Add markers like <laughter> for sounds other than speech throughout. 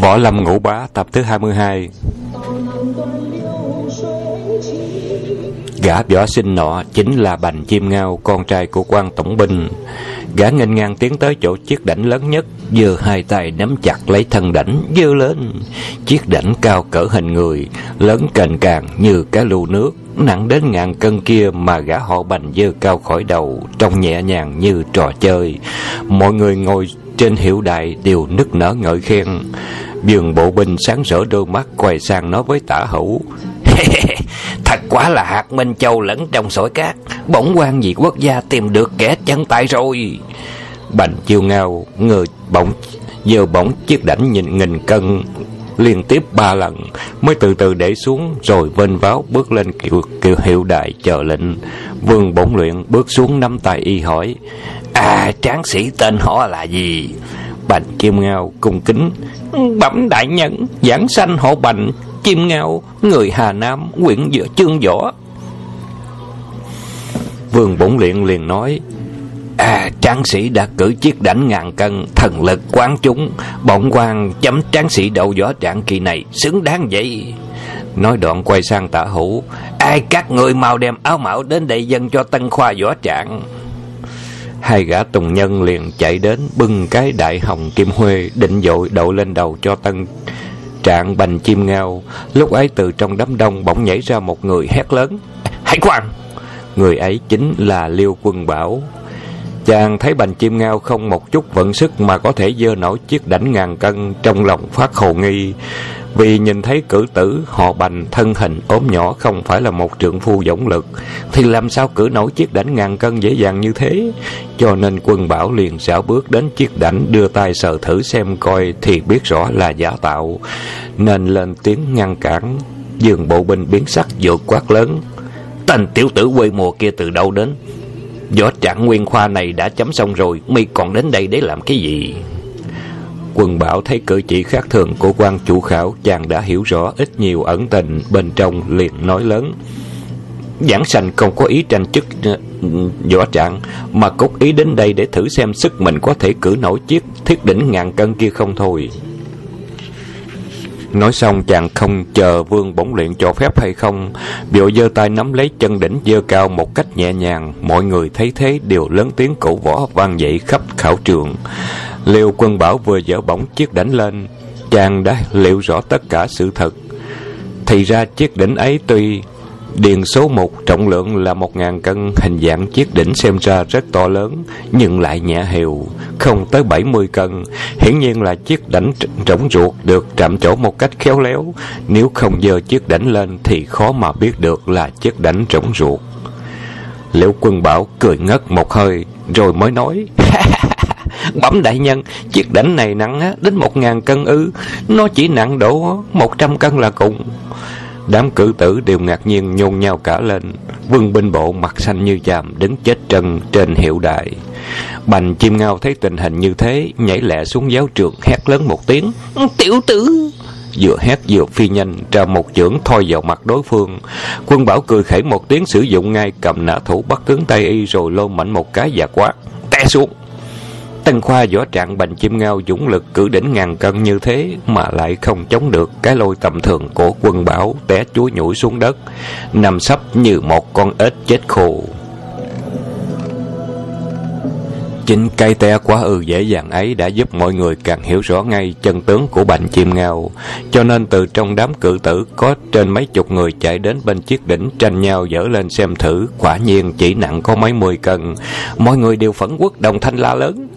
Võ Lâm Ngũ Bá tập thứ 22 Gã võ sinh nọ chính là Bành Chim Ngao, con trai của quan tổng binh. Gã nghênh ngang tiến tới chỗ chiếc đảnh lớn nhất, giơ hai tay nắm chặt lấy thân đảnh, giơ lên. Chiếc đảnh cao cỡ hình người, lớn cành càng như cái lù nước, nặng đến ngàn cân kia mà gã họ Bành dơ cao khỏi đầu, trông nhẹ nhàng như trò chơi. Mọi người ngồi trên hiệu đại đều nức nở ngợi khen. dường bộ binh sáng rỡ đôi mắt quay sang nói với tả hữu, <laughs> Thật quá là hạt Minh Châu lẫn trong sỏi cát, Bỗng quan dị quốc gia tìm được kẻ chân tay rồi Bành chiêu ngao Người bỗng Giờ bỗng chiếc đảnh nhìn nghìn cân Liên tiếp ba lần Mới từ từ để xuống Rồi vênh váo bước lên kiểu, kiểu hiệu đại chờ lệnh. Vương bổn luyện bước xuống nắm tay y hỏi À tráng sĩ tên họ là gì? Bành Kim Ngao cung kính Bẩm đại nhân Giảng sanh hộ Bành Kim Ngao Người Hà Nam huyện giữa chương võ. Vương Bổn Luyện liền nói À tráng sĩ đã cử chiếc đảnh ngàn cân, Thần lực quán chúng Bỗng quan chấm tráng sĩ đầu võ trạng kỳ này, Xứng đáng vậy Nói đoạn quay sang tả hữu, Ai các người mau đem áo mão đến đây dân cho tân khoa võ trạng Hai gã tùng nhân liền chạy đến, bưng cái đại hồng kim huê, định dội đậu lên đầu cho tân trạng bành chim ngao. Lúc ấy từ trong đám đông bỗng nhảy ra một người hét lớn. Hãy khoan! Người ấy chính là Liêu Quân Bảo. Chàng thấy bành chim ngao không một chút vận sức mà có thể dơ nổi chiếc đảnh ngàn cân trong lòng phát hồ nghi. Vì nhìn thấy cử tử, họ bành thân hình ốm nhỏ không phải là một trượng phu dũng lực, Thì làm sao cử nổi chiếc đảnh ngàn cân dễ dàng như thế? Cho nên quân bảo liền xảo bước đến chiếc đảnh, đưa tay sờ thử xem coi Thì biết rõ là giả tạo. Nên lên tiếng ngăn cản Dương bộ binh biến sắc vượt quát lớn. Tên tiểu tử quê mùa kia từ đâu đến? Võ trạng nguyên khoa này đã chấm xong rồi, Mi còn đến đây để làm cái gì? Quần bảo thấy cử chỉ khác thường của quan chủ khảo, Chàng đã hiểu rõ ít nhiều ẩn tình Bên trong liền nói lớn. Giảng sành không có ý tranh chức ờ, võ trạng Mà cốt ý đến đây để thử xem sức mình có thể cử nổi chiếc thiết đỉnh ngàn cân kia không thôi. Nói xong, chàng không chờ vương bổn luyện cho phép hay không Vội giơ tay nắm lấy chân đỉnh dơ cao một cách nhẹ nhàng. Mọi người thấy thế, đều lớn tiếng cổ võ vang dậy khắp khảo trường. Liêu quân bảo vừa dỡ bổng chiếc đánh lên. Chàng đã liệu rõ tất cả sự thật. Thì ra chiếc đỉnh ấy tuy Điền số một, trọng lượng là một ngàn cân, Hình dạng chiếc đỉnh xem ra rất to lớn, Nhưng lại nhẹ hiệu, Không tới bảy mươi cân. Hiển nhiên là chiếc đỉnh trống ruột Được chạm chỗ một cách khéo léo. Nếu không dơ chiếc đỉnh lên Thì khó mà biết được là chiếc đỉnh trống ruột. Liễu quân bảo cười ngất một hơi, Rồi mới nói, <laughs> Bẩm đại nhân, Chiếc đỉnh này nặng đến một ngàn cân ư. Nó chỉ nặng đổ một trăm cân là cùng. Đám cử tử đều ngạc nhiên nhôn nhau cả lên. Vương binh bộ mặt xanh như chàm Đứng chết trân trên hiệu đại Bành chim ngao thấy tình hình như thế Nhảy lẹ xuống giáo trường hét lớn một tiếng. Tiểu tử! Vừa hét vừa phi nhanh ra một chưởng thôi vào mặt đối phương. Quân bảo cười khẩy một tiếng sử dụng ngay Cầm nã thủ bắt cứng tay y Rồi lô mạnh một cái và quát Té xuống Tân Khoa võ trạng bành chim ngao dũng lực cử đỉnh ngàn cân như thế mà lại không chống được cái lôi tầm thường của quân bảo té chuối nhủi xuống đất, nằm sấp như một con ếch chết khô. Chính cây te quá ư dễ dàng ấy đã giúp mọi người càng hiểu rõ ngay chân tướng của bành chim ngao. Cho nên từ trong đám cử tử có trên mấy chục người chạy đến bên chiếc đỉnh tranh nhau dỡ lên xem thử. Quả nhiên chỉ nặng có mấy mươi cân. Mọi người đều phẫn quốc đồng thanh la lớn.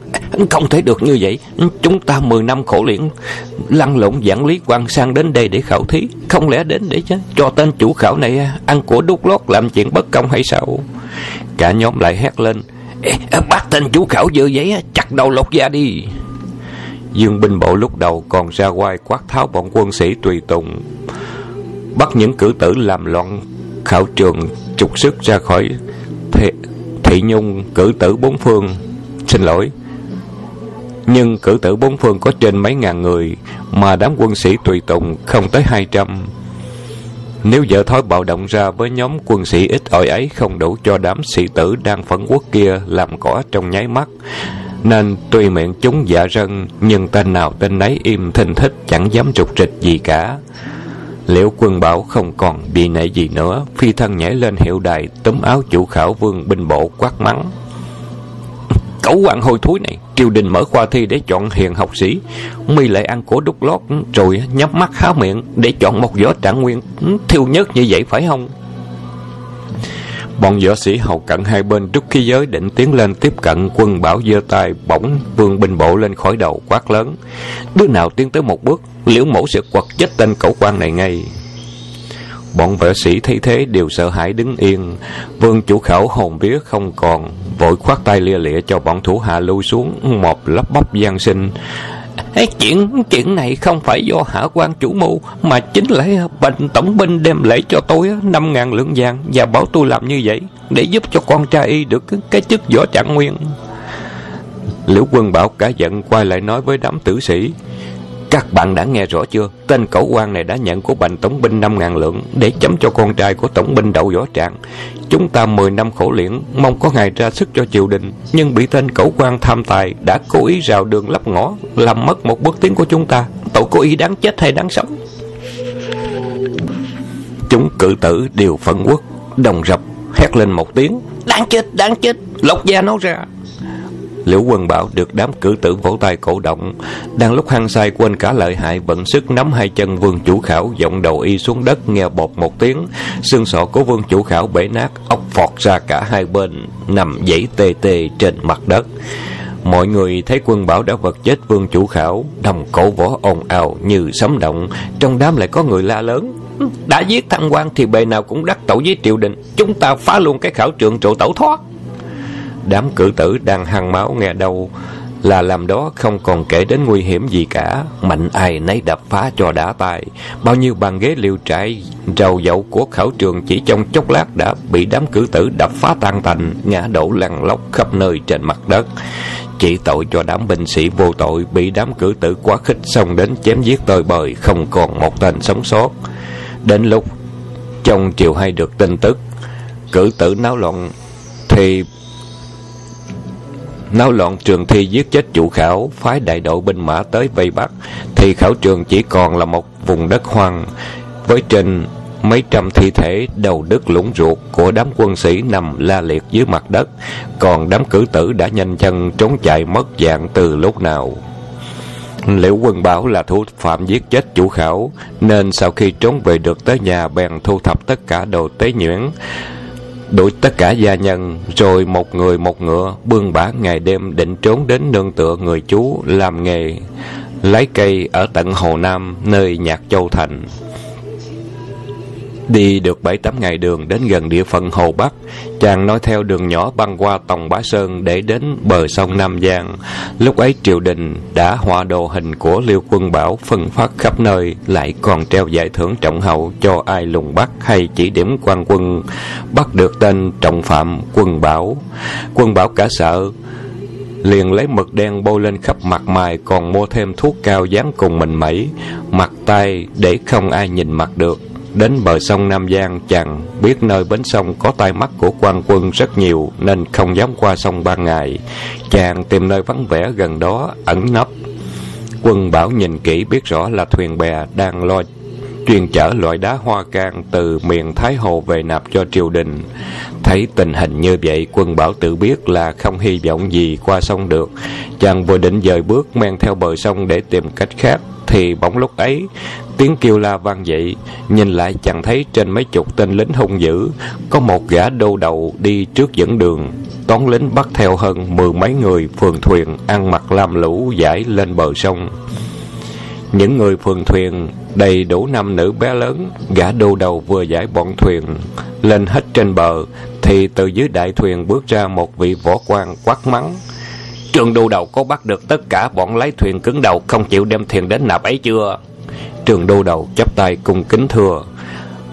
Không thể được như vậy. Chúng ta 10 năm khổ luyện Lăn lộn giảng lý quan sang đến đây để khảo thí. Không lẽ đến để chứ cho tên chủ khảo này à, Ăn của đút lót làm chuyện bất công hay sao? Cả nhóm lại hét lên. Ê, Bắt tên chủ khảo dơ giấy à, Chặt đầu lột da đi. Dương binh bộ lúc đầu còn ra quay quát tháo bọn quân sĩ tùy tùng. Bắt những cử tử làm loạn khảo trường trục sức ra khỏi thị, thị nhung cử tử bốn phương. Xin lỗi nhưng cử tử bốn phương có trên mấy ngàn người, Mà đám quân sĩ tùy tùng không tới hai trăm. Nếu vợ thói bạo động ra với nhóm quân sĩ ít ỏi ấy Không đủ cho đám sĩ tử đang phẫn quốc kia làm cỏ trong nháy mắt, Nên tuy miệng chúng dạ rân, Nhưng tên nào tên nấy im thình thích Chẳng dám trục trịch gì cả. Liễu quân bảo không còn bị nể gì nữa, Phi thân nhảy lên hiệu đài Túm áo chủ khảo vương binh bộ quát mắng. <laughs> Cẩu quan hôi thúi này! Triều đình mở khoa thi để chọn hiền học sĩ Mi lại ăn cổ đúc lót Rồi nhắm mắt há miệng Để chọn một võ trạng nguyên Thiêu nhất như vậy phải không Bọn võ sĩ hầu cận hai bên trước khi giới định tiến lên tiếp cận quân bảo giơ tay bỗng vương binh bộ lên khỏi đầu quát lớn. Đứa nào tiến tới một bước, liễu mẫu sẽ quật chết tên cẩu quan này ngay. Bọn võ sĩ thấy thế đều sợ hãi đứng yên. Vương chủ khẩu hồn vía không còn, vội khoát tay lia lịa cho bọn thủ hạ lưu xuống một lắp bắp gian sinh. Chuyện chuyện này không phải do hạ quan chủ mưu, mà chính là bệnh tổng binh đem lễ cho tôi năm ngàn lượng vàng, và bảo tôi làm như vậy để giúp cho con trai y được cái chức võ trạng nguyên liễu quân bảo cả giận quay lại nói với đám tử sĩ các bạn đã nghe rõ chưa? Tên cẩu quan này đã nhận của bành tổng binh năm ngàn lượng để chấm cho con trai của tổng binh đậu võ trạng chúng ta mười năm khổ luyện, mong có ngày ra sức cho triều đình. Nhưng bị tên cẩu quan tham tài đã cố ý rào đường lấp ngõ, làm mất một bước tiến của chúng ta. Tội cố ý đáng chết hay đáng sống? Chúng cự tử đều phận quốc, đồng rập, hét lên một tiếng. Đáng chết đáng chết, lột da nó ra. Liễu Quân Bảo được đám cử tử vỗ tay cổ động. Đang lúc hăng say quên cả lợi hại vận sức nắm hai chân vương chủ khảo giọng đầu y xuống đất nghe bột một tiếng. Xương sọ của vương chủ khảo bể nát, ốc phọt ra cả hai bên, nằm dãy tê tê trên mặt đất. Mọi người thấy quân bảo đã vật chết vương chủ khảo, đồng cổ võ ồn ào như sấm động, trong đám lại có người la lớn. Đã giết thăng quan thì bề nào cũng đắc tội với triều đình, chúng ta phá luôn cái khảo trường trụ tẩu thoát. Đám cử tử đang hăng máu nghe đâu, là làm đó không còn kể đến nguy hiểm gì cả. Mạnh ai nấy đập phá cho đã tài bao nhiêu bàn ghế liều trại, rầu dậu của khảo trường chỉ trong chốc lát đã bị đám cử tử đập phá tan tành, ngã đổ lăn lóc khắp nơi trên mặt đất. Chỉ tội cho đám binh sĩ vô tội bị đám cử tử quá khích xông đến chém giết tơi bời không còn một tên sống sót. Đến lúc trong triều hay được tin tức, cử tử náo loạn thì náo loạn trường thi giết chết chủ khảo, phái đại đội binh mã tới vây bắt. Thì khảo trường chỉ còn là một vùng đất hoang, với trên mấy trăm thi thể đầu đứt lũng ruột của đám quân sĩ nằm la liệt dưới mặt đất. Còn đám cử tử đã nhanh chân trốn chạy mất dạng từ lúc nào. Liễu quân bảo là thủ phạm giết chết chủ khảo, nên sau khi trốn về được tới nhà bèn thu thập tất cả đồ tế nhuyễn đuổi tất cả gia nhân rồi một người một ngựa bươn bả ngày đêm định trốn đến nương tựa người chú làm nghề lấy cây ở tận hồ nam nơi nhạc châu thành. Đi được bảy tám ngày đường đến gần địa phận Hồ Bắc, chàng nói theo đường nhỏ băng qua Tòng Bá Sơn để đến bờ sông Nam Giang. Lúc ấy triều đình đã họa đồ hình của Liêu Quân Bảo phân phát khắp nơi, lại còn treo giải thưởng trọng hậu cho ai lùng bắt hay chỉ điểm quan quân, bắt được tên trọng phạm Quân Bảo. Quân Bảo cả sợ, liền lấy mực đen bôi lên khắp mặt mày còn mua thêm thuốc cao dán cùng mình mẩy mặt tay để không ai nhìn mặt được Đến bờ sông Nam Giang chàng biết nơi bến sông có tai mắt của quan quân rất nhiều nên không dám qua sông ban ngày. Chàng tìm nơi vắng vẻ gần đó ẩn nấp. Quân bảo nhìn kỹ biết rõ là thuyền bè đang lo chuyên chở loại đá hoa can từ miền Thái Hồ về nạp cho triều đình. Thấy tình hình như vậy, quân bảo tự biết là không hy vọng gì qua sông được. Chàng vừa định dời bước men theo bờ sông để tìm cách khác, thì bỗng lúc ấy tiếng kêu la vang dậy, nhìn lại chẳng thấy trên mấy chục tên lính hung dữ. Có một gã đô đầu đi trước dẫn đường toán lính bắt theo hơn mười mấy người phường thuyền ăn mặc lam lũ giải lên bờ sông. Những người phường thuyền, đầy đủ nam nữ bé lớn, gã đô đầu vừa giải bọn thuyền, lên hết trên bờ, thì từ dưới đại thuyền bước ra một vị võ quan quát mắng. Trường đô đầu có bắt được tất cả bọn lái thuyền cứng đầu, không chịu đem thuyền đến nạp ấy chưa? Trường đô đầu chắp tay cung kính thưa.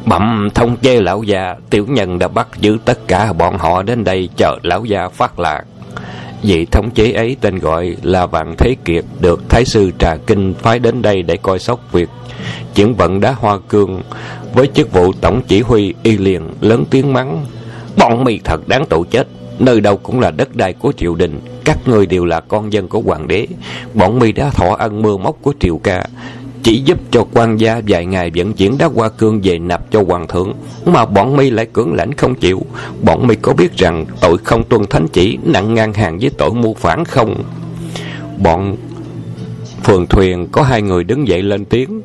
Bẩm thông chê lão già Tiểu nhân đã bắt giữ tất cả bọn họ đến đây chờ lão già phát lạc. Vị thống chế ấy tên gọi là Vạn Thế Kiệt, Được Thái sư Trà Kinh phái đến đây để coi sóc việc. Chuyển vận đá hoa cương Với chức vụ tổng chỉ huy y liền lớn tiếng mắng. Bọn mì thật đáng tụ chết, nơi đâu cũng là đất đai của triều đình. Các ngươi đều là con dân của hoàng đế. Bọn mi đã thọ ân mưa móc của triều ca chỉ giúp cho quan gia vài ngày vận chuyển đá hoa cương về nạp cho hoàng thượng, mà bọn mi lại cưỡng lãnh không chịu. Bọn mi có biết rằng tội không tuân thánh chỉ, nặng ngang hàng với tội mưu phản không? Bọn phường thuyền có hai người đứng dậy lên tiếng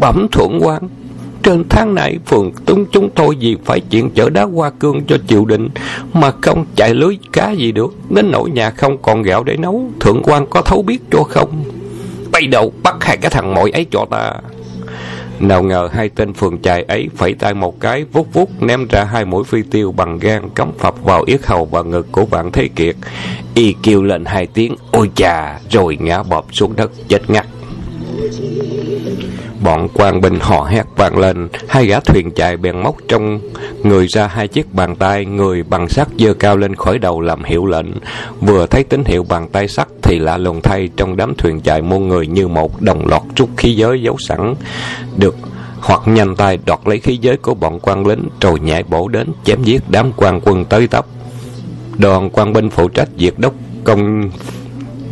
bẩm thuận quan, trên tháng này phường tung chúng tôi vì phải chuyện chở đá hoa cương cho triều đình, mà không chạy lưới cá gì được, đến nỗi nhà không còn gạo để nấu, thượng quan có thấu biết cho không? Bay đầu bắt hai cái thằng mội ấy cho ta nào ngờ hai tên phường chài ấy phẩy tay một cái vút vút ném ra hai mũi phi tiêu bằng gan, cắm phập vào yết hầu và ngực của bạn Thế Kiệt. Y kêu lên hai tiếng, ôi chà rồi ngã bọp xuống đất, chết ngắt. Bọn quan binh hò hét vang lên, hai gã thuyền chạy bèn móc trong người ra hai chiếc bàn tay, người bằng sắt dơ cao lên khỏi đầu làm hiệu lệnh. Vừa thấy tín hiệu bàn tay sắt thì lạ lùng thay trong đám thuyền chạy muôn người như một đồng loạt rút khí giới giấu sẵn. Được hoặc nhanh tay đoạt lấy khí giới của bọn quan lính rồi nhảy bổ đến chém giết đám quan quân tới tấp. Đoàn quan binh phụ trách diệt đốc công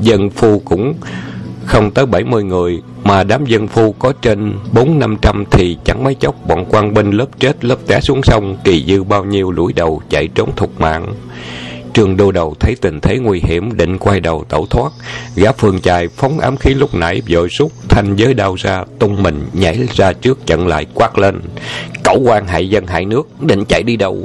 dân phu cũng không tới 70 người, mà đám dân phu có trên bốn năm trăm thì chẳng mấy chốc bọn quan binh lớp chết lớp té xuống sông kỳ dư bao nhiêu lũi đầu chạy trốn thục mạng. Trường đô đầu thấy tình thế nguy hiểm định quay đầu tẩu thoát. Gã phương chài phóng ám khí lúc nãy vội rút thanh giới đao ra, tung mình nhảy ra trước chặn lại quát lên. Cẩu quan hại dân hại nước, định chạy đi đâu?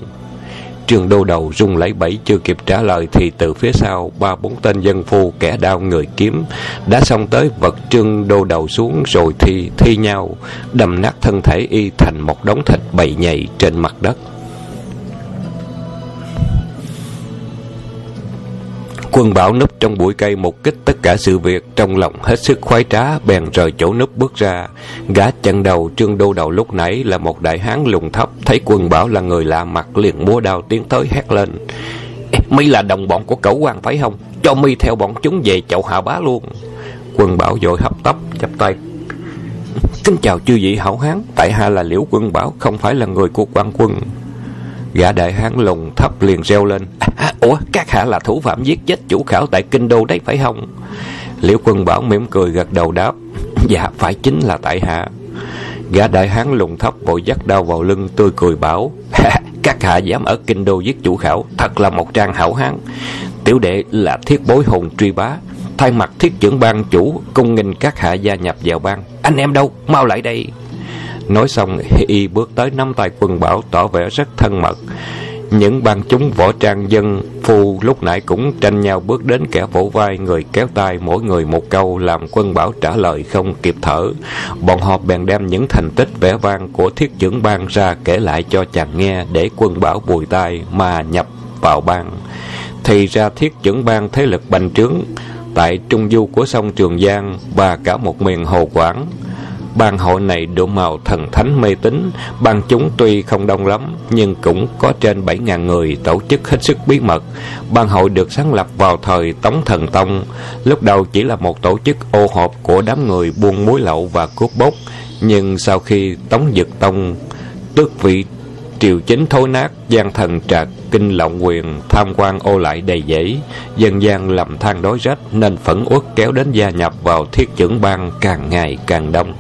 Trương Đô Đầu rung lấy bẫy chưa kịp trả lời thì từ phía sau, ba bốn tên dân phu kẻ đao người kiếm đã xông tới vật Trương Đô Đầu xuống rồi thi thi nhau đầm nát thân thể y thành một đống thịt bầy nhầy trên mặt đất. Quân bảo núp trong bụi cây một kích tất cả sự việc trong lòng hết sức khoái trá bèn rời chỗ núp bước ra. Gã chân đầu trương đô đầu lúc nãy là một đại hán lùng thấp thấy quân bảo là người lạ mặt liền múa đao tiến tới hét lên. Mi là đồng bọn của cẩu quan phải không? Cho mi theo bọn chúng về chậu hạ bá luôn. Quân bảo vội hấp tấp chắp tay. Kính chào chư vị hảo hán, tại hạ là liễu quân bảo không phải là người của quan quân. Gã đại hán lùng thấp liền reo lên. À, <laughs> Ủa các hạ là thủ phạm giết chết chủ khảo tại Kinh Đô đấy phải không? Liễu quân bảo mỉm cười gật đầu đáp. <laughs> Dạ phải chính là tại hạ. Gã đại hán lùng thấp vội dắt đao vào lưng tươi cười bảo. <laughs> Các hạ dám ở Kinh Đô giết chủ khảo Thật là một trang hảo hán. Tiểu đệ là thiết bối hùng truy bá Thay mặt thiết trưởng ban chủ Cung nghênh các hạ gia nhập vào ban Anh em đâu mau lại đây. Nói xong y bước tới nắm tay quân bảo tỏ vẻ rất thân mật. Những ban chúng võ trang dân phu lúc nãy cũng tranh nhau bước đến kẻ vỗ vai, người kéo tay mỗi người một câu làm quân bảo trả lời không kịp thở. Bọn họ bèn đem những thành tích vẻ vang của thiết trưởng bang ra kể lại cho chàng nghe để quân bảo bùi tai mà nhập vào bang. thì ra thiết trưởng bang thế lực bành trướng, tại trung du của sông trường giang và cả một miền hồ quảng. Ban hội này độ màu thần thánh mê tín Ban chúng tuy không đông lắm, Nhưng cũng có trên 7.000 người Tổ chức hết sức bí mật. Ban hội được sáng lập vào thời Tống Thần Tông, Lúc đầu chỉ là một tổ chức ô hộp Của đám người buôn muối lậu và cướp bốc, Nhưng sau khi Tống Dực Tông Tước vị triều chính thối nát, gian thần trạc kinh lộng quyền tham quan ô lại đầy dẫy, dân gian lầm than đói rách nên phẫn uất kéo đến gia nhập vào thiết trưởng ban càng ngày càng đông.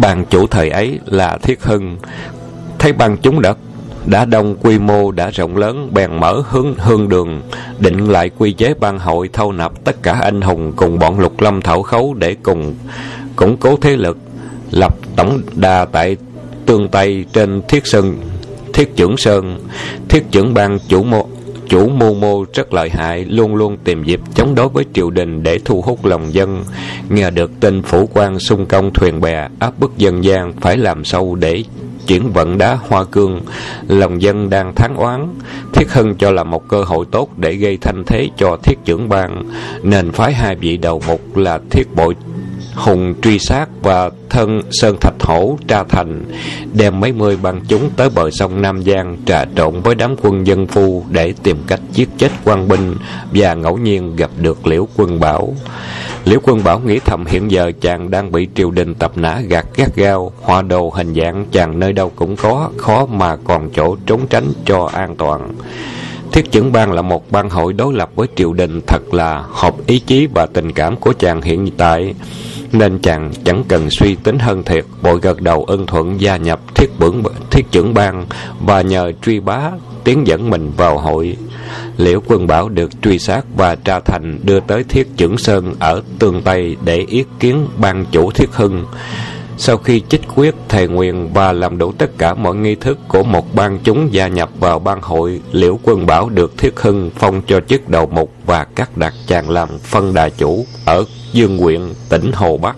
Bàn chủ thời ấy là Thiết Hưng. Thấy ban chúng đã đã đông, quy mô đã rộng lớn, bèn mở hướng hương đường, định lại quy chế ban hội, thâu nạp tất cả anh hùng cùng bọn lục lâm thảo khấu để cùng, củng cố thế lực, lập tổng đà tại tương tây trên thiết sơn, thiết trưởng sơn. Thiết trưởng ban chủ mô chủ mưu mô rất lợi hại, luôn luôn tìm dịp chống đối với triều đình để thu hút lòng dân. Nghe được tin phủ quan xung công thuyền bè áp bức dân gian phải làm sâu để chuyển vận đá hoa cương, lòng dân đang thắng oán. Thiết hưng cho là một cơ hội tốt để gây thanh thế cho thiết trưởng bang, nên phái hai vị đầu mục là thiết bội hùng truy sát và thân sơn thạch hổ tra thành, đem mấy mươi băng chúng tới bờ sông nam giang trà trộn với đám quân dân phu để tìm cách giết chết quan binh và ngẫu nhiên gặp được liễu quân bảo. Liễu quân bảo nghĩ thầm hiện giờ chàng đang bị triều đình tập nã gạt gắt gao Họa đồ hình dạng chàng nơi đâu cũng có, Khó mà còn chỗ trốn tránh cho an toàn. Thiết chưởng bang là một bang hội đối lập với triều đình Thật là hợp ý chí và tình cảm của chàng hiện tại. Nên chàng chẳng cần suy tính hơn thiệt, bội gật đầu ân thuận gia nhập thiết bưởng thiết trưởng bang và nhờ truy bá tiến dẫn mình vào hội. Liễu quân bảo được truy sát và tra thành đưa tới thiết trưởng sơn ở tường tây để yết kiến ban chủ thiết hưng sau khi chích quyết thề nguyện và làm đủ tất cả mọi nghi thức của một ban chúng gia nhập vào ban hội, Liễu Quân Bảo được Thiết Hưng phong cho chức đầu mục và cắt đặt chàng làm phân đà chủ ở Dương huyện, tỉnh Hồ Bắc.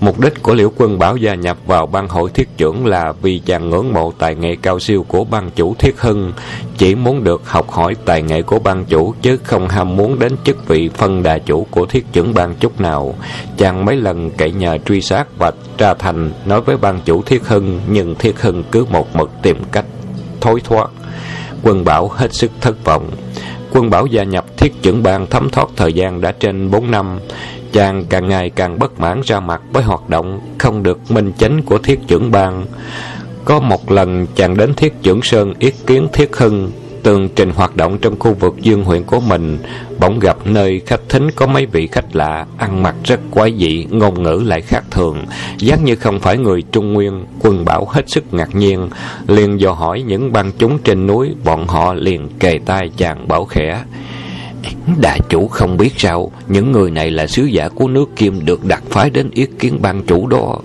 Mục đích của Liễu Quân Bảo gia nhập vào ban hội thiết trưởng là vì chàng ngưỡng mộ tài nghệ cao siêu của ban chủ Thiết Hưng, chỉ muốn được học hỏi tài nghệ của ban chủ chứ không ham muốn đến chức vị phân đà chủ của thiết trưởng ban chút nào. Chàng mấy lần cậy nhờ truy sát và tra thành nói với ban chủ Thiết Hưng, nhưng Thiết Hưng cứ một mực tìm cách thối thoát. Quân Bảo hết sức thất vọng. Quân Bảo gia nhập thiết trưởng ban thấm thoát thời gian đã trên 4 năm. Chàng càng ngày càng bất mãn ra mặt với hoạt động không được minh chánh của thiết trưởng ban. Có một lần chàng đến thiết trưởng Sơn yết kiến thiết hưng, tường trình hoạt động trong khu vực dương huyện của mình, bỗng gặp nơi khách thính có mấy vị khách lạ, ăn mặc rất quái dị, ngôn ngữ lại khác thường, dáng như không phải người trung nguyên, quân bảo hết sức ngạc nhiên, liền dò hỏi những băng chúng trên núi, bọn họ liền kề tai chàng bảo khẽ Đại chủ không biết sao, Những người này là sứ giả của nước Kim Được đặt phái đến yết kiến ban chủ đó.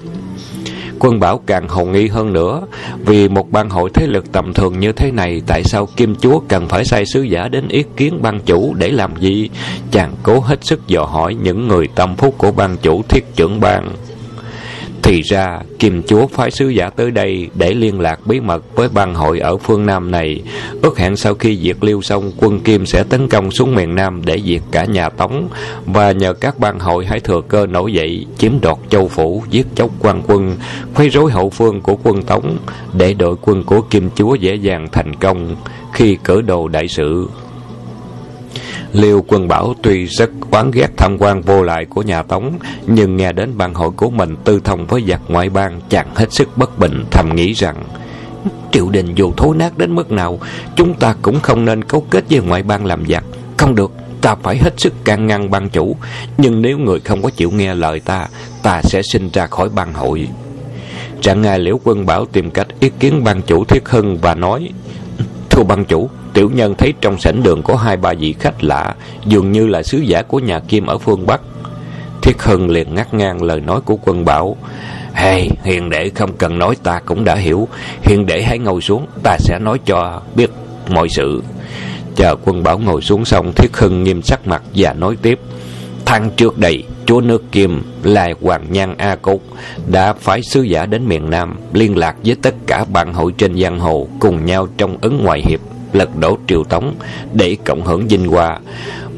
Quân Bảo càng hồ nghi hơn nữa, Vì một ban hội thế lực tầm thường như thế này, Tại sao Kim Chúa cần phải sai sứ giả đến yết kiến ban chủ để làm gì? Chàng cố hết sức dò hỏi những người tâm phúc của ban chủ thiết trưởng ban thì ra, Kim Chúa phái sứ giả tới đây để liên lạc bí mật với bang hội ở phương Nam này. Ước hẹn sau khi diệt Liêu xong, quân Kim sẽ tấn công xuống miền Nam để diệt cả nhà Tống. Và nhờ các bang hội hãy thừa cơ nổi dậy, chiếm đoạt châu phủ, giết chóc quan quân, quấy rối hậu phương của quân Tống, để đội quân của Kim Chúa dễ dàng thành công khi cử đồ đại sự. Liêu Quân Bảo tuy rất oán ghét tham quan vô lại của nhà Tống, nhưng nghe đến ban hội của mình tư thông với giặc ngoại bang, chàng hết sức bất bình, thầm nghĩ rằng triều đình dù thối nát đến mức nào, chúng ta cũng không nên cấu kết với ngoại bang làm giặc. Không được, ta phải hết sức can ngăn ban chủ, nhưng nếu người không có chịu nghe lời ta, ta sẽ sinh ra khỏi ban hội. Trạng ngài Liễu Quân Bảo tìm cách ý kiến ban chủ Thiết Hưng và nói Thưa ban chủ, Tiểu nhân thấy trong sảnh đường có hai ba vị khách lạ, dường như là sứ giả của nhà Kim ở phương Bắc. Thiết Hưng liền ngắt ngang lời nói của quân bảo. Hey, hiền đệ không cần nói ta cũng đã hiểu. Hiền đệ hãy ngồi xuống, ta sẽ nói cho biết mọi sự. Chờ quân bảo ngồi xuống xong, Thiết Hưng nghiêm sắc mặt và nói tiếp. Thăng trước đây, chúa nước Kim là Hoàng Nhan A Cốt đã phái sứ giả đến miền Nam liên lạc với tất cả bạn hội trên giang hồ cùng nhau trong ứng ngoại hiệp, lật đổ triều tống để cộng hưởng vinh hoa.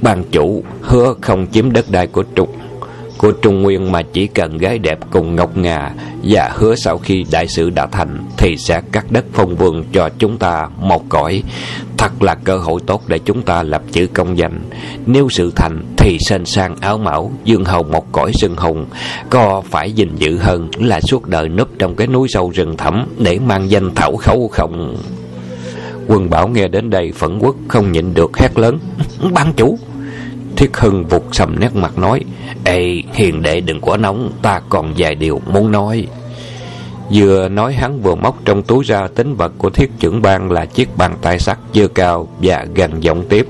Ban chủ hứa không chiếm đất đai của trung của trung nguyên mà chỉ cần gái đẹp cùng ngọc ngà và hứa sau khi đại sự đã thành thì sẽ cắt đất phong vương cho chúng ta một cõi. Thật là cơ hội tốt để chúng ta lập chữ công danh. Nếu sự thành thì sên sang áo mão, dương hầu một cõi sưng hùng có phải gìn giữ hơn là suốt đời núp trong cái núi sâu rừng thẳm để mang danh thảo khấu không? Quân Bảo nghe đến đây phẫn quốc, không nhịn được hét lớn. <laughs> Ban chủ! Thiết Hưng vụt sầm nét mặt nói Ê hiền đệ đừng quá nóng Ta còn vài điều muốn nói Vừa nói hắn vừa móc trong túi ra tính vật của thiết trưởng ban là chiếc bàn tay sắt dơ cao và gần giọng tiếp.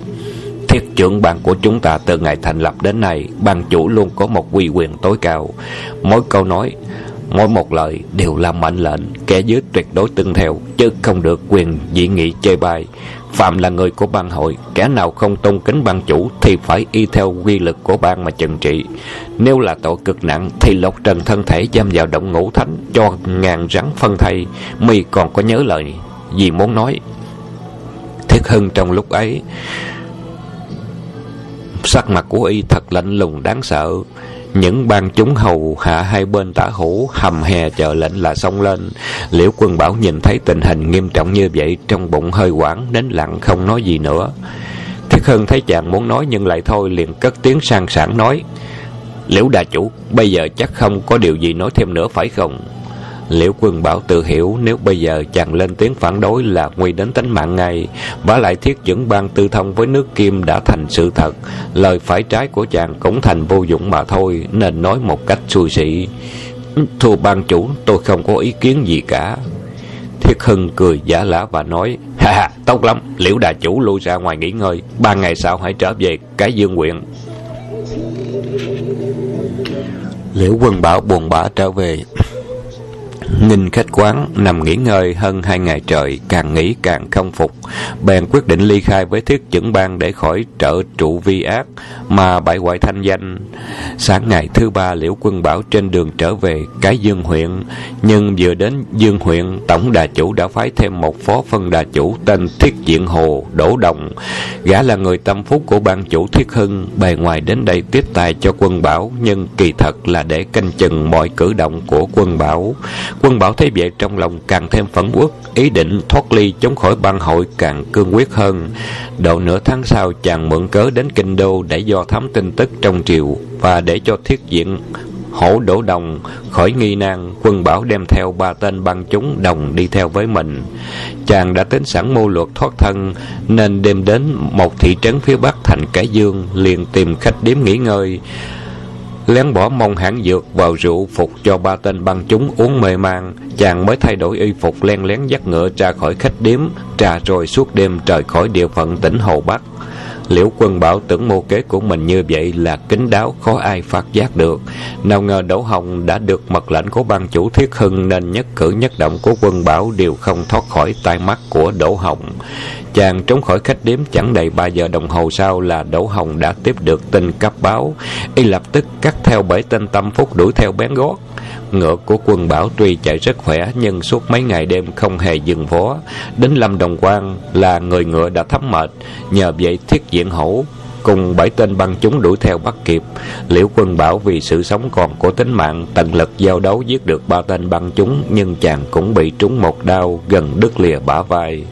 Thiết trưởng ban của chúng ta từ ngày thành lập đến nay, ban chủ luôn có một quy quyền tối cao. Mỗi câu nói Mỗi một lời đều là mệnh lệnh, Kẻ dưới tuyệt đối tuân theo, Chứ không được quyền dị nghị chê bai. Phạm là người của ban hội, Kẻ nào không tôn kính ban chủ Thì phải y theo quy lực của ban mà trừng trị. Nếu là tội cực nặng Thì lột trần thân thể giam vào động ngũ thánh Cho ngàn rắn phân thay. Mi còn có nhớ lời gì muốn nói? Thiết Hưng trong lúc ấy, Sắc mặt của y thật lạnh lùng, đáng sợ những ban chúng hầu hạ hai bên tả hữu, hầm hè chờ lệnh là xông lên. Liễu quân bảo nhìn thấy tình hình nghiêm trọng như vậy, trong bụng hơi quảng, đến lặng không nói gì nữa. Thiết hưng thấy chàng muốn nói nhưng lại thôi, liền cất tiếng sang sảng nói, Liễu đà chủ, Bây giờ chắc không có điều gì nói thêm nữa phải không? Liễu quân bảo tự hiểu Nếu bây giờ chàng lên tiếng phản đối Là nguy đến tính mạng ngay Và lại thiết dẫn ban tư thông với nước kim Đã thành sự thật. Lời phải trái của chàng cũng thành vô dụng mà thôi, Nên nói một cách xui xị Thưa ban chủ, tôi không có ý kiến gì cả. Thiết Hưng cười giả lả và nói, Ha ha, tốt lắm, Liễu đà chủ lui ra ngoài nghỉ ngơi, Ba ngày sau hãy trở về cái dương nguyện. Liễu quân bảo buồn bã trở về ninh khách quán nằm nghỉ ngơi hơn hai ngày trời, càng nghĩ càng không phục. Bèn quyết định ly khai với thiết chẩn ban để khỏi trợ trụ vi ác, mà bại hoại thanh danh. Sáng ngày thứ ba Liễu Quân Bảo trên đường trở về cái Dương huyện, nhưng vừa đến Dương huyện, tổng đà chủ đã phái thêm một phó phân đà chủ tên Thiết Diện Hồ, Đỗ Đồng. Gã là người tâm phúc của ban chủ Thiết Hưng, bề ngoài đến đây tiếp tài cho Quân Bảo, nhưng kỳ thật là để canh chừng mọi cử động của Quân Bảo. Quân Bảo thấy vậy trong lòng càng thêm phẫn uất, ý định thoát ly chống khỏi ban hội càng cương quyết hơn. Độ nửa tháng sau chàng mượn cớ đến kinh đô để do thám tin tức trong triều và để cho thiết diện hổ đổ đồng khỏi nghi nan. Quân bảo đem theo ba tên băng chúng đồng đi theo với mình. Chàng đã tính sẵn mưu luật thoát thân nên đêm đến một thị trấn phía bắc thành cái dương liền tìm khách điếm nghỉ ngơi lén bỏ mông hãng dược vào rượu phục cho ba tên băng chúng uống mê man. Chàng mới thay đổi y phục len lén dắt ngựa ra khỏi khách điếm, trà rồi suốt đêm trời khỏi địa phận tỉnh hồ bắc liễu quân bảo tưởng mô kế của mình như vậy là kín đáo, khó ai phát giác được. Nào ngờ đỗ hồng đã được mật lệnh của ban chủ thiết hưng nên nhất cử nhất động của quân bảo đều không thoát khỏi tai mắt của đỗ hồng. Chàng trốn khỏi khách điếm chẳng đầy ba giờ đồng hồ sau là đỗ hồng đã tiếp được tin cấp báo. Y lập tức cắt theo bảy tên tâm phúc đuổi theo bén gót ngựa của quân bảo tuy chạy rất khỏe, nhưng suốt mấy ngày đêm không hề dừng vó. Đến lâm đồng quan là người ngựa đã thấm mệt, nhờ vậy thiết diện hổ cùng bảy tên băng chúng đuổi theo bắt kịp. Liễu quân bảo vì sự sống còn của tính mạng, tận lực giao đấu giết được ba tên băng chúng, nhưng chàng cũng bị trúng một đao gần đứt lìa bả vai.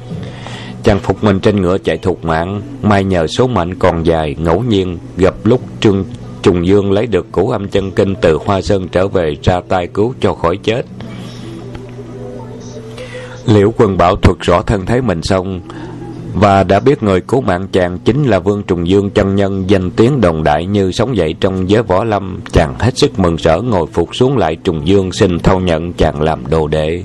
Chàng phục mình trên ngựa chạy thục mạng, may nhờ số mệnh còn dài, ngẫu nhiên gặp lúc trương trùng dương lấy được củ âm chân kinh từ hoa sơn trở về ra tay cứu cho khỏi chết liễu quân bảo thuật rõ thân thế mình xong và đã biết người cứu mạng chàng chính là Vương Trùng Dương chân nhân danh tiếng đồng đại như sống dậy trong giới võ lâm. Chàng hết sức mừng rỡ ngồi phục xuống lại Trùng Dương xin thâu nhận chàng làm đồ đệ.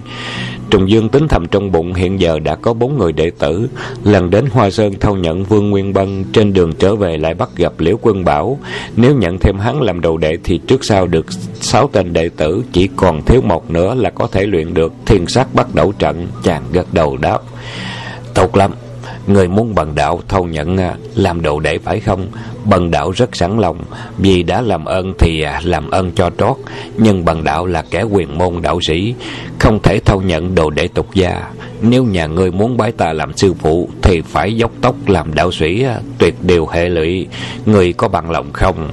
Trùng Dương tính thầm trong bụng hiện giờ đã có bốn người đệ tử. Lần đến Hoa Sơn thâu nhận Vương Nguyên Bân trên đường trở về lại bắt gặp Liễu Quân Bảo. Nếu nhận thêm hắn làm đầu đệ thì trước sau được sáu tên đệ tử chỉ còn thiếu một nữa là có thể luyện được thiên sát bắt đầu trận. Chàng gật đầu đáp. Tốt lắm, Người muốn bần đạo thâu nhận à, làm đồ đệ phải không? Bần đạo rất sẵn lòng, vì đã làm ơn thì à, làm ơn cho trót. Nhưng bần đạo là kẻ quyền môn đạo sĩ, không thể thâu nhận đồ đệ tục gia. Nếu nhà ngươi muốn bái ta làm sư phụ, thì phải dốc tóc làm đạo sĩ, à, tuyệt điều hệ lụy. Người có bằng lòng không?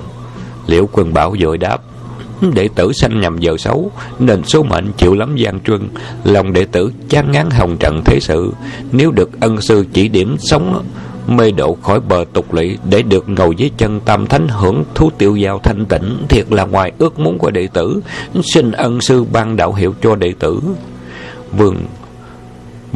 Liễu quân bảo vội đáp đệ tử sanh nhầm giờ xấu, nên số mệnh chịu lắm gian truân. Lòng đệ tử chán ngán hồng trận thế sự. Nếu được ân sư chỉ điểm sống, mê độ khỏi bờ tục lỵ, để được ngồi dưới chân tam thánh hưởng thú tiêu giao thanh tịnh, thiệt là ngoài ước muốn của đệ tử. Xin ân sư ban đạo hiệu cho đệ tử. Vương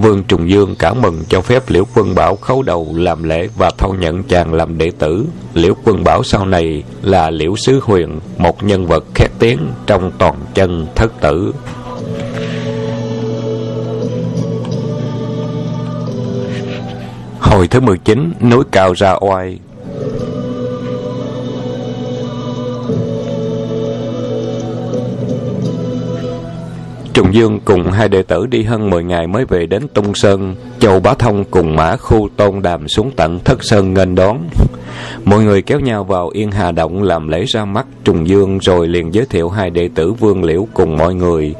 Vương Trùng Dương cảm mừng cho phép Liễu Quân Bảo khấu đầu làm lễ và thâu nhận chàng làm đệ tử. Liễu Quân Bảo sau này là Liễu Sứ Huyền, một nhân vật khét tiếng trong toàn chân thất tử. Hồi thứ 19, núi cao ra oai Dương cùng hai đệ tử đi hơn 10 ngày mới về đến Tung Sơn. Châu Bá Thông cùng mã khu tôn đàm xuống tận Thất Sơn nghênh đón. Mọi người kéo nhau vào Yên Hà Động làm lễ ra mắt Trùng Dương rồi liền giới thiệu hai đệ tử Vương Liễu cùng mọi người.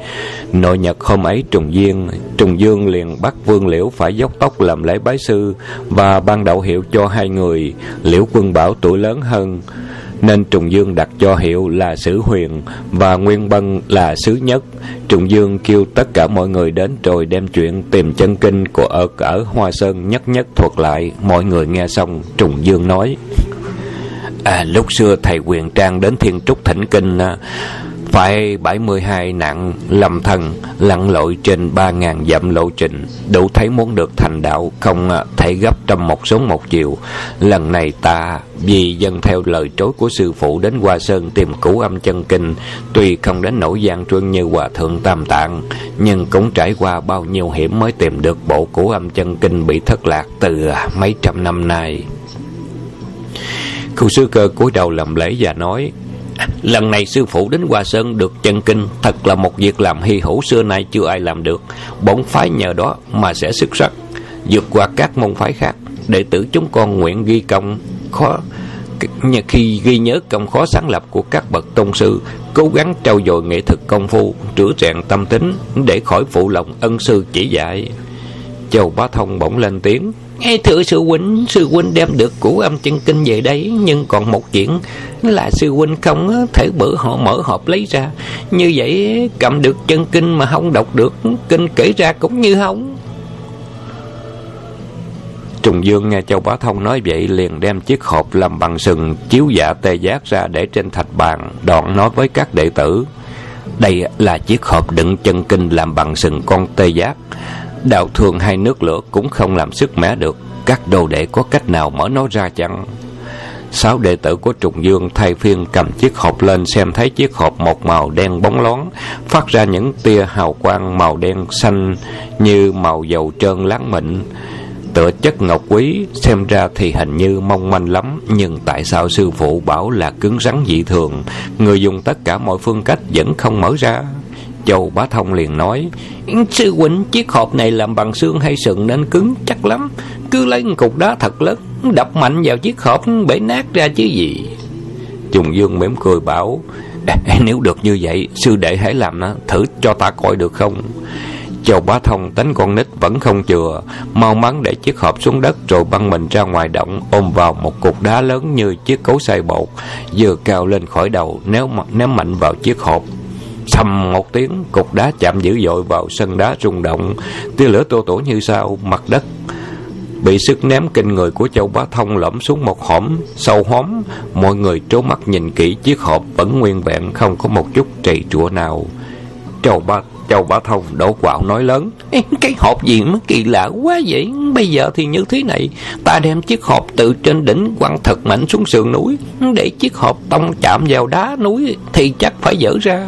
Nội nhật hôm ấy Trùng Dương, Trùng Dương liền bắt Vương Liễu phải dốc tóc làm lễ bái sư và ban đạo hiệu cho hai người. Liễu Quân Bảo tuổi lớn hơn nên Trùng Dương đặt cho hiệu là Sử Huyền và Nguyên Bân là Sứ Nhất. Trùng Dương kêu tất cả mọi người đến rồi đem chuyện tìm chân kinh của ở ở Hoa Sơn nhất nhất thuật lại. Mọi người nghe xong, Trùng Dương nói: À, lúc xưa thầy quyền trang đến thiên trúc thỉnh kinh à, phải 72 nạn lầm thần lặn lội trên 3.000 dặm lộ trình. Đủ thấy muốn được thành đạo, không à, thể gấp trong một số một chiều. Lần này ta, vì dân theo lời trối của sư phụ đến Hoa Sơn tìm cứu âm chân kinh, tuy không đến nỗi gian truân như Hòa Thượng Tam Tạng, nhưng cũng trải qua bao nhiêu hiểm mới tìm được bộ cứu âm chân kinh bị thất lạc từ à, mấy trăm năm nay. Khu sư cơ cúi đầu làm lễ và nói Lần này sư phụ đến Hoa Sơn được chân kinh, Thật là một việc làm hy hữu xưa nay chưa ai làm được. Bổn phái nhờ đó mà sẽ xuất sắc, vượt qua các môn phái khác. Đệ tử chúng con nguyện ghi công khó, khi ghi nhớ công khó sáng lập của các bậc tôn sư, cố gắng trau dồi nghệ thực công phu, rửa rèn tâm tính để khỏi phụ lòng ân sư chỉ dạy. Châu bá thông bỗng lên tiếng. Nghe thưa sư huynh, sư huynh đem được củ âm chân kinh về đây, nhưng còn một chuyện là sư huynh không thể bữa họ mở hộp lấy ra. Như vậy cầm được chân kinh mà không đọc được, kinh kể ra cũng như không. Trùng Dương nghe Châu Bá Thông nói vậy liền đem chiếc hộp làm bằng sừng chiếu dạ tê giác ra để trên thạch bàn, đoạn nói với các đệ tử. Đây là chiếc hộp đựng chân kinh làm bằng sừng con tê giác. Đạo thường hai nước lửa cũng không làm sức mẻ được Các đồ đệ có cách nào mở nó ra chăng Sáu đệ tử của Trùng Dương thay phiên cầm chiếc hộp lên xem thấy chiếc hộp một màu đen bóng lón, phát ra những tia hào quang màu đen xanh như màu dầu trơn láng mịn. Tựa chất ngọc quý, xem ra thì hình như mong manh lắm, nhưng tại sao sư phụ bảo là cứng rắn dị thường, người dùng tất cả mọi phương cách vẫn không mở ra? Châu Bá Thông liền nói Sư huynh, chiếc hộp này làm bằng xương hay sừng nên cứng chắc lắm. Cứ lấy cục đá thật lớn, Đập mạnh vào chiếc hộp, bể nát ra chứ gì. Trùng Dương mỉm cười bảo Nếu được như vậy, Sư đệ hãy làm nó, Thử cho ta coi được không? Châu Bá Thông tánh con nít vẫn không chừa, Mau mắn để chiếc hộp xuống đất Rồi băng mình ra ngoài động, Ôm vào một cục đá lớn như chiếc cấu xay bột Vừa cao lên khỏi đầu Nếu ném mạnh vào chiếc hộp sầm một tiếng, cục đá chạm dữ dội vào sân đá rung động, tia lửa tô tổ như sao, mặt đất bị sức ném kinh người của châu bá thông lõm xuống một hõm. Sâu hóm mọi người trố mắt nhìn kỹ chiếc hộp vẫn nguyên vẹn không có một chút trầy trụa nào. Châu bá châu bá thông đổ quạo nói lớn cái hộp gì mà kỳ lạ quá vậy? Bây giờ thì như thế này ta đem chiếc hộp từ trên đỉnh quăng thật mạnh xuống sườn núi. Để chiếc hộp tông chạm vào đá núi thì chắc phải dở ra.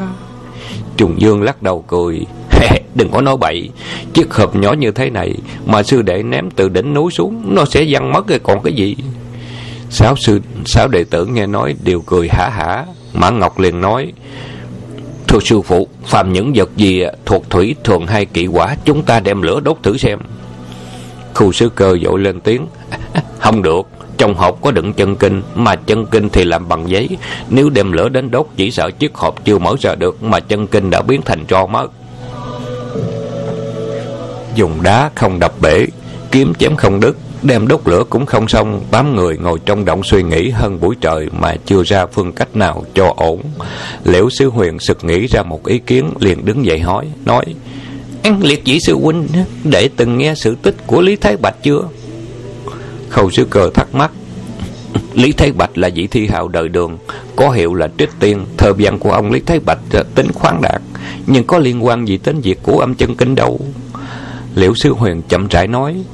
Trùng Dương lắc đầu cười. <laughs> Đừng có nói bậy. Chiếc hộp nhỏ như thế này Mà sư đệ ném từ đỉnh núi xuống, Nó sẽ văng mất rồi còn cái gì? Sáu sư sáu đệ tử nghe nói Đều cười hả hả. Mã Ngọc liền nói, Thưa sư phụ Phạm những vật gì thuộc thủy thường hay kỵ quả, Chúng ta đem lửa đốt thử xem. Khu sư cơ dội lên tiếng, <laughs> Không được trong hộp có đựng chân kinh, Mà chân kinh thì làm bằng giấy. Nếu đem lửa đến đốt, chỉ sợ chiếc hộp chưa mở ra được, Mà chân kinh đã biến thành tro mất Dùng đá không đập bể, Kiếm chém không đứt, Đem đốt lửa cũng không xong. Bám người ngồi trong động suy nghĩ hơn buổi trời Mà chưa ra phương cách nào cho ổn. Liễu sư huyền sực nghĩ ra một ý kiến, Liền đứng dậy hỏi, Nói Anh liệt dĩ sư huynh, Để từng nghe sự tích của Lý Thái Bạch chưa? Khâu sứ cờ thắc mắc. Lý Thế Bạch là vị thi hào đời đường, Có hiệu là trích tiên Thơ văn của ông Lý Thế Bạch ờ, tính khoáng đạt, Nhưng có liên quan gì đến việc của âm chân kinh đâu? Liễu Sư Huyền chậm rãi nói,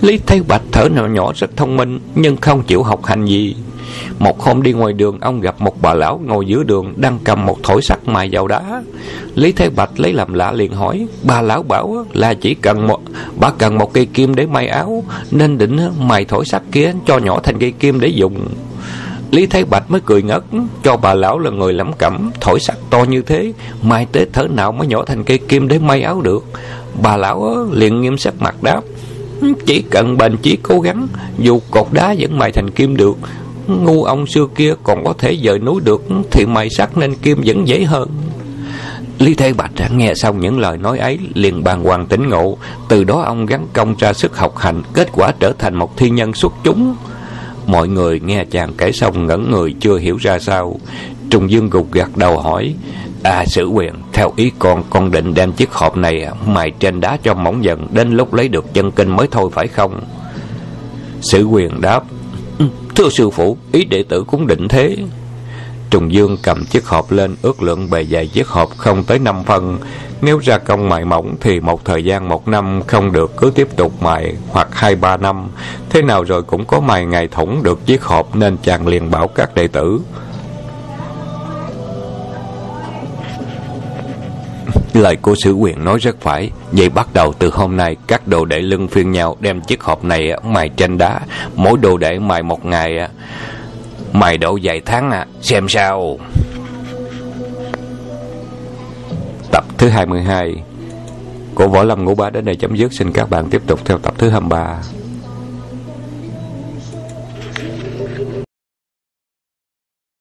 Lý Thế Bạch thở nhỏ nhỏ rất thông minh, Nhưng không chịu học hành gì một hôm đi ngoài đường, Ông gặp một bà lão ngồi giữa đường Đang cầm một thổi sắt mài vào đá. Lý Thế Bạch lấy làm lạ liền hỏi, Bà lão bảo là chỉ cần một, Bà cần một cây kim để may áo, Nên định mài thổi sắt kia Cho nhỏ thành cây kim để dùng. Lý Thế Bạch mới cười ngất, Cho bà lão là người lắm cẩm Thổi sắt to như thế, Mai tới thở nào mới nhỏ thành cây kim để may áo được. Bà lão ờ, liền nghiêm sắc mặt đáp, Chỉ cần bền chí cố gắng, Dù cột đá vẫn mài thành kim được ngu ông xưa kia còn có thể dời núi được, thì mày sắc nên kim vẫn dễ hơn. Lý Thế Bạch nghe xong những lời nói ấy, liền bàn hoàng tỉnh ngộ. Từ đó ông gắn công ra sức học hành, Kết quả trở thành một thi nhân xuất chúng. Mọi người nghe chàng kể xong ngẩn người, chưa hiểu ra sao. Trùng Dương gục gạt đầu hỏi À sử quyền, Theo ý con Con định đem chiếc hộp này Mài trên đá cho mỏng dần, Đến lúc lấy được chân kinh mới thôi phải không? Sử quyền đáp Thưa sư phụ, Ý đệ tử cũng định thế Trùng Dương cầm chiếc hộp lên, ước lượng bề dày chiếc hộp không tới 5 phân nếu ra công mài mỏng thì một thời gian một năm không được, cứ tiếp tục mài hoặc hai ba năm. Thế nào rồi cũng có mài ngày thủng được chiếc hộp nên chàng liền bảo các đệ tử. Lời của sử quyền nói rất phải Vậy bắt đầu từ hôm nay, Các đồ đệ lưng phiên nhau đem chiếc hộp này à, mài trên đá Mỗi đồ đệ mài một ngày à, Mài độ vài tháng à Xem sao Tập thứ 22 của Võ Lâm Ngũ Bá đến đây chấm dứt. Xin các bạn tiếp tục theo tập thứ 23.